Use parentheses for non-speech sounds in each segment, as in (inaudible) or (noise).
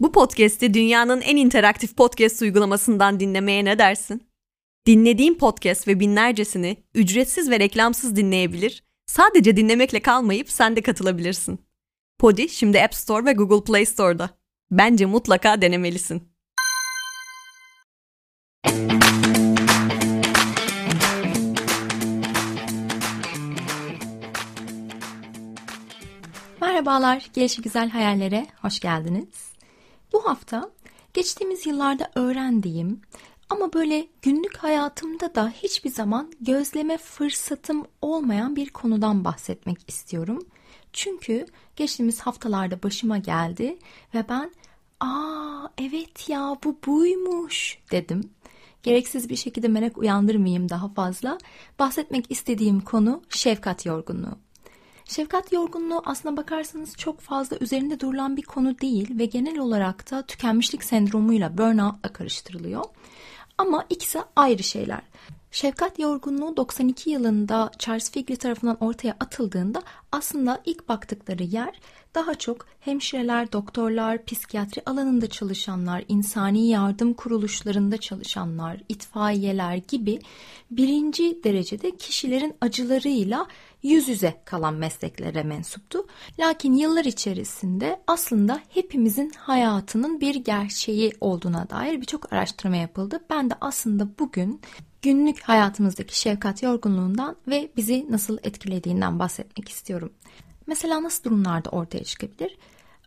Bu podcast'i dünyanın en interaktif podcast uygulamasından dinlemeye ne dersin? Dinlediğin podcast ve binlercesini ücretsiz ve reklamsız dinleyebilir, sadece dinlemekle kalmayıp sen de katılabilirsin. Podi şimdi App Store ve Google Play Store'da. Bence mutlaka denemelisin. Merhabalar, Gelişi Güzel Hayallere hoş geldiniz. Bu hafta geçtiğimiz yıllarda öğrendiğim ama böyle günlük hayatımda da hiçbir zaman gözleme fırsatım olmayan bir konudan bahsetmek istiyorum. Çünkü geçtiğimiz haftalarda başıma geldi ve ben ''Aa evet ya bu buymuş'' dedim. Gereksiz bir şekilde merak uyandırmayayım daha fazla. Bahsetmek istediğim konu şefkat yorgunluğu. Şefkat yorgunluğu aslına bakarsanız çok fazla üzerinde durulan bir konu değil ve genel olarak da tükenmişlik sendromuyla burnout'la karıştırılıyor. Ama ikisi ayrı şeyler. Şefkat yorgunluğu 92 yılında Charles Figley tarafından ortaya atıldığında aslında ilk baktıkları yer daha çok hemşireler, doktorlar, psikiyatri alanında çalışanlar, insani yardım kuruluşlarında çalışanlar, itfaiyeler gibi birinci derecede kişilerin acılarıyla yüz yüze kalan mesleklere mensuptu. Lakin yıllar içerisinde aslında hepimizin hayatının bir gerçeği olduğuna dair birçok araştırma yapıldı. Ben de aslında bugün günlük hayatımızdaki şefkat yorgunluğundan ve bizi nasıl etkilediğinden bahsetmek istiyorum. Mesela nasıl durumlarda ortaya çıkabilir?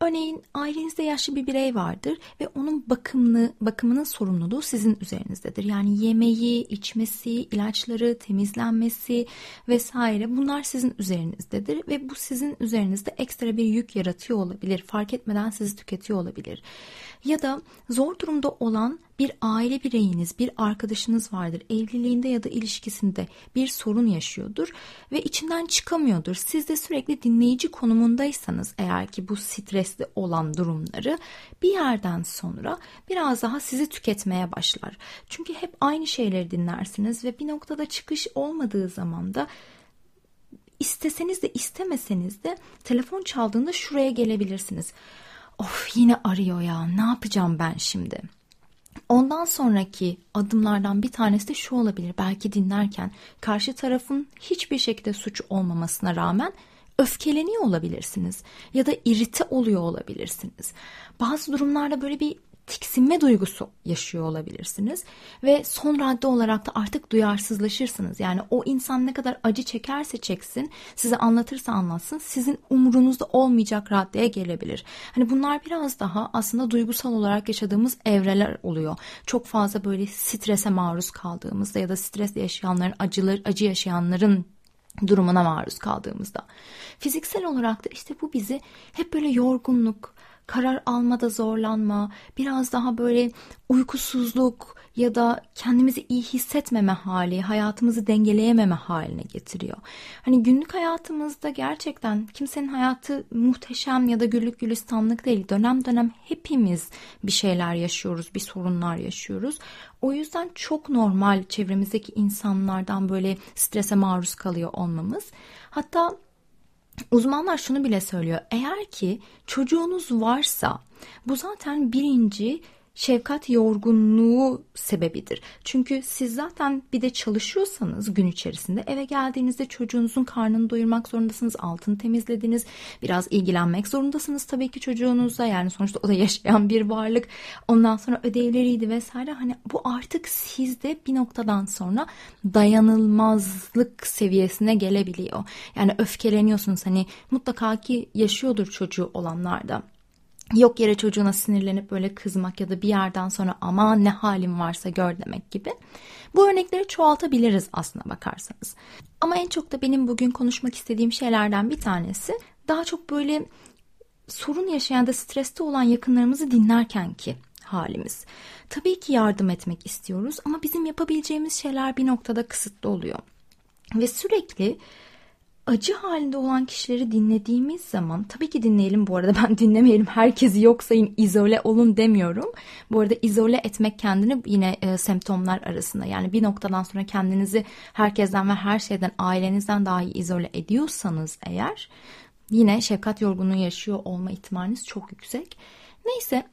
Örneğin ailenizde yaşlı bir birey vardır ve onun bakımını, bakımının sorumluluğu sizin üzerinizdedir. Yani yemeği, içmesi, ilaçları, temizlenmesi vesaire bunlar sizin üzerinizdedir ve bu sizin üzerinizde ekstra bir yük yaratıyor olabilir. Fark etmeden sizi tüketiyor olabilir. Ya da zor durumda olan bir aile bireyiniz, bir arkadaşınız vardır. Evliliğinde ya da ilişkisinde bir sorun yaşıyordur ve içinden çıkamıyordur. Siz de sürekli dinleyici konumundaysanız eğer ki bu stresli olan durumları bir yerden sonra biraz daha sizi tüketmeye başlar. Çünkü hep aynı şeyleri dinlersiniz ve bir noktada çıkış olmadığı zaman da isteseniz de istemeseniz de telefon çaldığında şuraya gelebilirsiniz. Of yine arıyor ya ne yapacağım ben şimdi? Ondan sonraki adımlardan bir tanesi de şu olabilir. Belki dinlerken karşı tarafın hiçbir şekilde suç olmamasına rağmen öfkeleniyor olabilirsiniz ya da irite oluyor olabilirsiniz. Bazı durumlarda böyle bir tiksinme duygusu yaşıyor olabilirsiniz ve son radde olarak da artık duyarsızlaşırsınız. Yani o insan ne kadar acı çekerse çeksin, size anlatırsa anlatsın, sizin umurunuzda olmayacak raddeye gelebilir. Hani bunlar biraz daha aslında duygusal olarak yaşadığımız evreler oluyor. Çok fazla böyle strese maruz kaldığımızda ya da stresle yaşayanların, acılar, acı yaşayanların durumuna maruz kaldığımızda. Fiziksel olarak da işte bu bizi hep böyle yorgunluk, karar almada zorlanma, biraz daha böyle uykusuzluk ya da kendimizi iyi hissetmeme hali, hayatımızı dengeleyememe haline getiriyor. Hani günlük hayatımızda gerçekten kimsenin hayatı muhteşem ya da güllük gülistanlık değil. Dönem dönem hepimiz bir şeyler yaşıyoruz, bir sorunlar yaşıyoruz. O yüzden çok normal çevremizdeki insanlardan böyle strese maruz kalıyor olmamız. Hatta Uzmanlar şunu bile söylüyor. Eğer ki çocuğunuz varsa bu zaten birinci şefkat yorgunluğu sebebidir. Çünkü siz zaten bir de çalışıyorsanız gün içerisinde eve geldiğinizde çocuğunuzun karnını doyurmak zorundasınız, altını temizlediniz, biraz ilgilenmek zorundasınız tabii ki çocuğunuzla. Yani sonuçta o da yaşayan bir varlık. Ondan sonra ödevleriydi vesaire. Hani bu artık sizde bir noktadan sonra dayanılmazlık seviyesine gelebiliyor. Yani öfkeleniyorsunuz hani mutlaka ki yaşıyordur çocuğu olanlarda yok yere çocuğuna sinirlenip böyle kızmak ya da bir yerden sonra aman ne halim varsa gör demek gibi. Bu örnekleri çoğaltabiliriz aslına bakarsanız. Ama en çok da benim bugün konuşmak istediğim şeylerden bir tanesi daha çok böyle sorun yaşayan da streste olan yakınlarımızı dinlerken ki halimiz. Tabii ki yardım etmek istiyoruz ama bizim yapabileceğimiz şeyler bir noktada kısıtlı oluyor. Ve sürekli acı halinde olan kişileri dinlediğimiz zaman tabii ki dinleyelim bu arada (laughs) ben dinlemeyelim herkesi yok sayın izole olun demiyorum. Bu arada izole etmek kendini yine e, semptomlar arasında yani bir noktadan sonra kendinizi herkesten ve her şeyden ailenizden daha iyi izole ediyorsanız eğer yine şefkat yorgunluğu yaşıyor olma ihtimaliniz çok yüksek. Neyse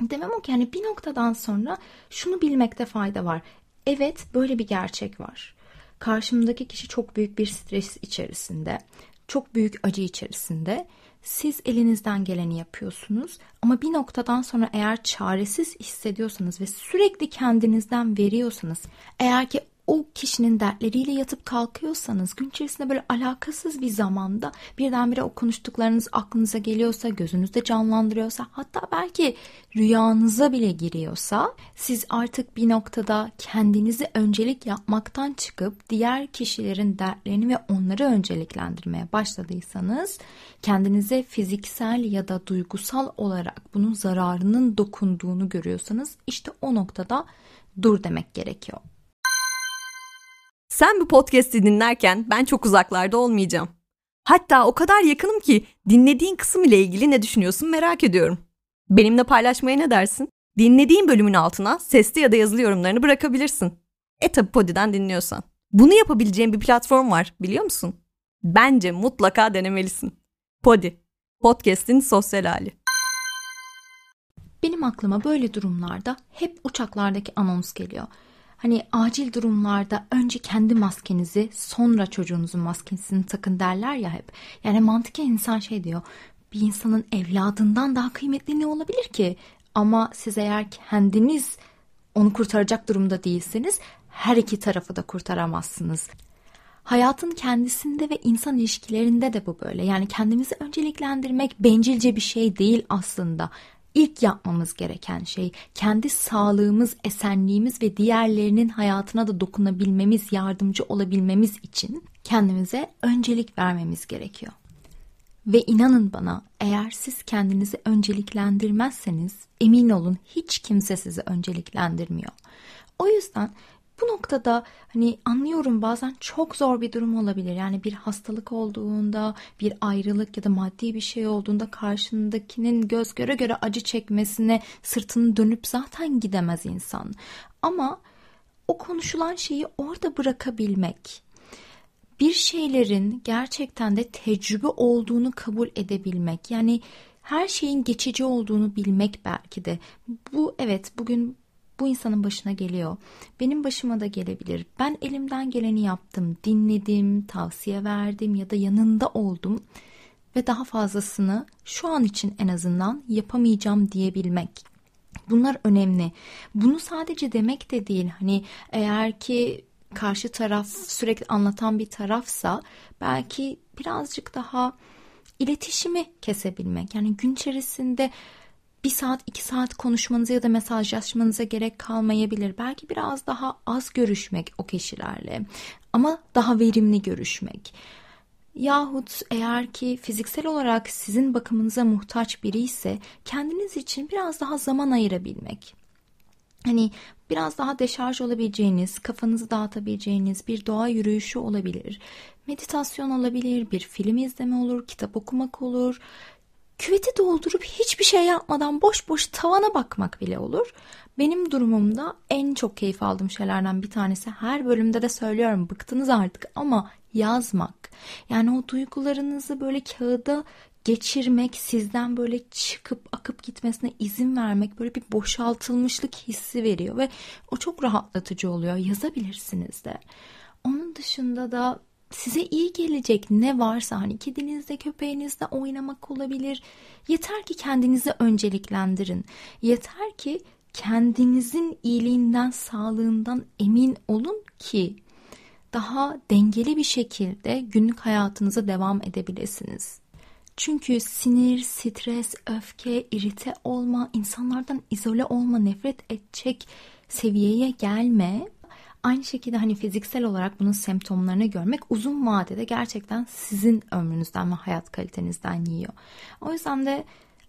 Demem o ki yani bir noktadan sonra şunu bilmekte fayda var. Evet böyle bir gerçek var. Karşımdaki kişi çok büyük bir stres içerisinde, çok büyük acı içerisinde. Siz elinizden geleni yapıyorsunuz ama bir noktadan sonra eğer çaresiz hissediyorsanız ve sürekli kendinizden veriyorsanız, eğer ki o kişinin dertleriyle yatıp kalkıyorsanız gün içerisinde böyle alakasız bir zamanda birdenbire o konuştuklarınız aklınıza geliyorsa, gözünüzde canlandırıyorsa hatta belki rüyanıza bile giriyorsa siz artık bir noktada kendinizi öncelik yapmaktan çıkıp diğer kişilerin dertlerini ve onları önceliklendirmeye başladıysanız kendinize fiziksel ya da duygusal olarak bunun zararının dokunduğunu görüyorsanız işte o noktada dur demek gerekiyor. Sen bu podcast'i dinlerken ben çok uzaklarda olmayacağım. Hatta o kadar yakınım ki dinlediğin kısım ile ilgili ne düşünüyorsun merak ediyorum. Benimle paylaşmaya ne dersin? Dinlediğin bölümün altına sesli ya da yazılı yorumlarını bırakabilirsin. E tabi Podi'den dinliyorsan. Bunu yapabileceğin bir platform var biliyor musun? Bence mutlaka denemelisin. Podi, podcast'in sosyal hali. Benim aklıma böyle durumlarda hep uçaklardaki anons geliyor. Hani acil durumlarda önce kendi maskenizi sonra çocuğunuzun maskesini takın derler ya hep. Yani mantıken insan şey diyor. Bir insanın evladından daha kıymetli ne olabilir ki? Ama siz eğer kendiniz onu kurtaracak durumda değilseniz her iki tarafı da kurtaramazsınız. Hayatın kendisinde ve insan ilişkilerinde de bu böyle. Yani kendimizi önceliklendirmek bencilce bir şey değil aslında ilk yapmamız gereken şey kendi sağlığımız, esenliğimiz ve diğerlerinin hayatına da dokunabilmemiz, yardımcı olabilmemiz için kendimize öncelik vermemiz gerekiyor. Ve inanın bana eğer siz kendinizi önceliklendirmezseniz emin olun hiç kimse sizi önceliklendirmiyor. O yüzden bu noktada hani anlıyorum bazen çok zor bir durum olabilir. Yani bir hastalık olduğunda, bir ayrılık ya da maddi bir şey olduğunda karşındakinin göz göre göre acı çekmesine sırtını dönüp zaten gidemez insan. Ama o konuşulan şeyi orada bırakabilmek, bir şeylerin gerçekten de tecrübe olduğunu kabul edebilmek. Yani her şeyin geçici olduğunu bilmek belki de. Bu evet bugün bu insanın başına geliyor. Benim başıma da gelebilir. Ben elimden geleni yaptım, dinledim, tavsiye verdim ya da yanında oldum ve daha fazlasını şu an için en azından yapamayacağım diyebilmek. Bunlar önemli. Bunu sadece demek de değil. Hani eğer ki karşı taraf sürekli anlatan bir tarafsa belki birazcık daha iletişimi kesebilmek. Yani gün içerisinde bir saat iki saat konuşmanıza ya da mesajlaşmanıza gerek kalmayabilir. Belki biraz daha az görüşmek o kişilerle ama daha verimli görüşmek. Yahut eğer ki fiziksel olarak sizin bakımınıza muhtaç biri ise kendiniz için biraz daha zaman ayırabilmek. Hani biraz daha deşarj olabileceğiniz, kafanızı dağıtabileceğiniz bir doğa yürüyüşü olabilir. Meditasyon olabilir, bir film izleme olur, kitap okumak olur, küveti doldurup hiçbir şey yapmadan boş boş tavana bakmak bile olur. Benim durumumda en çok keyif aldığım şeylerden bir tanesi her bölümde de söylüyorum bıktınız artık ama yazmak. Yani o duygularınızı böyle kağıda geçirmek, sizden böyle çıkıp akıp gitmesine izin vermek böyle bir boşaltılmışlık hissi veriyor ve o çok rahatlatıcı oluyor. Yazabilirsiniz de. Onun dışında da size iyi gelecek ne varsa hani kedinizde köpeğinizde oynamak olabilir. Yeter ki kendinizi önceliklendirin. Yeter ki kendinizin iyiliğinden, sağlığından emin olun ki daha dengeli bir şekilde günlük hayatınıza devam edebilirsiniz. Çünkü sinir, stres, öfke, irite olma, insanlardan izole olma, nefret edecek seviyeye gelme Aynı şekilde hani fiziksel olarak bunun semptomlarını görmek uzun vadede gerçekten sizin ömrünüzden ve hayat kalitenizden yiyor. O yüzden de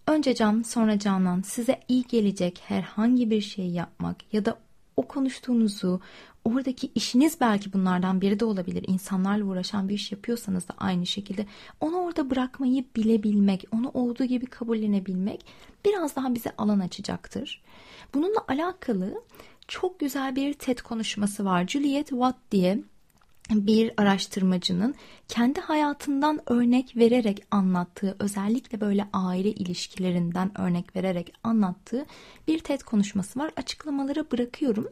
önce can sonra canan size iyi gelecek herhangi bir şey yapmak ya da o konuştuğunuzu oradaki işiniz belki bunlardan biri de olabilir. İnsanlarla uğraşan bir iş yapıyorsanız da aynı şekilde onu orada bırakmayı bilebilmek, onu olduğu gibi kabullenebilmek biraz daha bize alan açacaktır. Bununla alakalı çok güzel bir TED konuşması var. Juliet Watt diye bir araştırmacının kendi hayatından örnek vererek anlattığı, özellikle böyle aile ilişkilerinden örnek vererek anlattığı bir TED konuşması var. Açıklamalara bırakıyorum.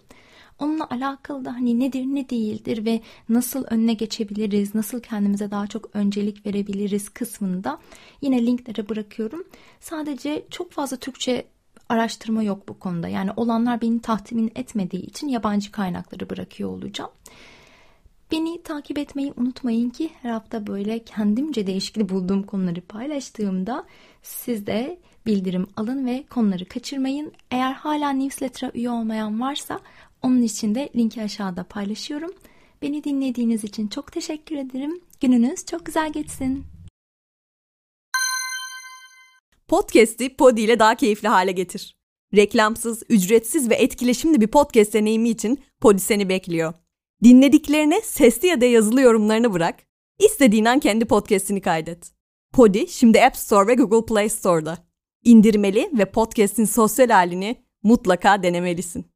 Onunla alakalı da hani nedir ne değildir ve nasıl önüne geçebiliriz, nasıl kendimize daha çok öncelik verebiliriz kısmında yine linklere bırakıyorum. Sadece çok fazla Türkçe araştırma yok bu konuda. Yani olanlar beni tahmin etmediği için yabancı kaynakları bırakıyor olacağım. Beni takip etmeyi unutmayın ki her hafta böyle kendimce değişikli bulduğum konuları paylaştığımda siz de bildirim alın ve konuları kaçırmayın. Eğer hala newsletter'a üye olmayan varsa onun için de linki aşağıda paylaşıyorum. Beni dinlediğiniz için çok teşekkür ederim. Gününüz çok güzel geçsin. Podcast'i Podi ile daha keyifli hale getir. Reklamsız, ücretsiz ve etkileşimli bir podcast deneyimi için Podi seni bekliyor. Dinlediklerine sesli ya da yazılı yorumlarını bırak. İstediğin an kendi podcast'ini kaydet. Podi şimdi App Store ve Google Play Store'da. İndirmeli ve podcast'in sosyal halini mutlaka denemelisin.